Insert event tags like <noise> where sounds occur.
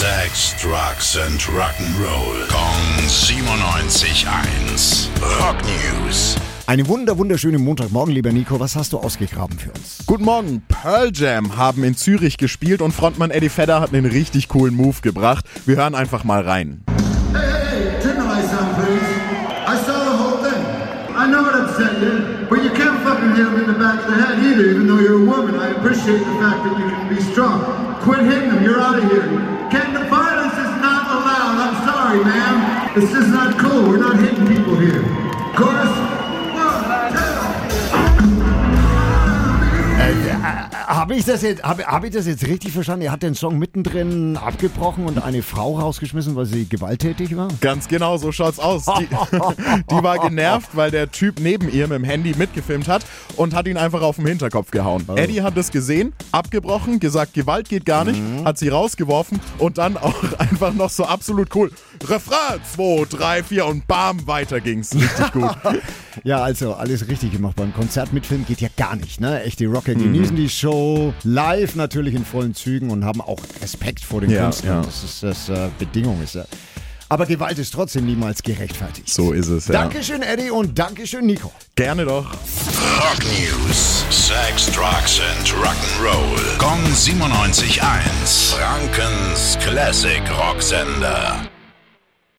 Sex, Drugs and Rock'n'Roll. Kong 97.1. Rock News. Einen wunder wunderschönen Montagmorgen, lieber Nico. Was hast du ausgegraben für uns? Guten Morgen. Pearl Jam haben in Zürich gespielt und Frontmann Eddie Vedder hat einen richtig coolen Move gebracht. Wir hören einfach mal rein. Hey, hey, the lights on, please. I saw the whole thing. I know it upset you, but you can't fucking hit him in the back of the head either, even though you're. I appreciate the fact that you can be strong. Quit hitting them, you're out of here. Ken, the violence is not allowed. I'm sorry, ma'am. It's just not cool. We're not hitting people here. Chorus, Habe ich, das jetzt- hab, hab ich das jetzt richtig verstanden? Er hat den Song mittendrin abgebrochen und eine Frau rausgeschmissen, weil sie gewalttätig war? Ganz genau, so schaut's aus. Die, <laughs> die war genervt, weil der Typ neben ihr mit dem Handy mitgefilmt hat und hat ihn einfach auf den Hinterkopf gehauen. Eddie hat das gesehen, abgebrochen, gesagt, Gewalt geht gar nicht, hat sie rausgeworfen und dann auch <laughs> einfach noch so absolut cool. Refrain, 2, 3, 4 und bam, weiter ging's. Richtig gut. <laughs> Ja, also alles richtig gemacht. Beim Konzert mitfilmen geht ja gar nicht. Ne? Echte Rocker genießen die Show live natürlich in vollen Zügen und haben auch Respekt vor den Ja, Künstlern. ja. Das ist das äh, Bedingung. Ist ja. Aber Gewalt ist trotzdem niemals gerechtfertigt. So ist es, ja. Dankeschön, Eddie, und Dankeschön, Nico. Gerne doch. Rock News. Sex, Drugs and Rock'n'Roll. Kong 97.1. Frankens Classic Rocksender.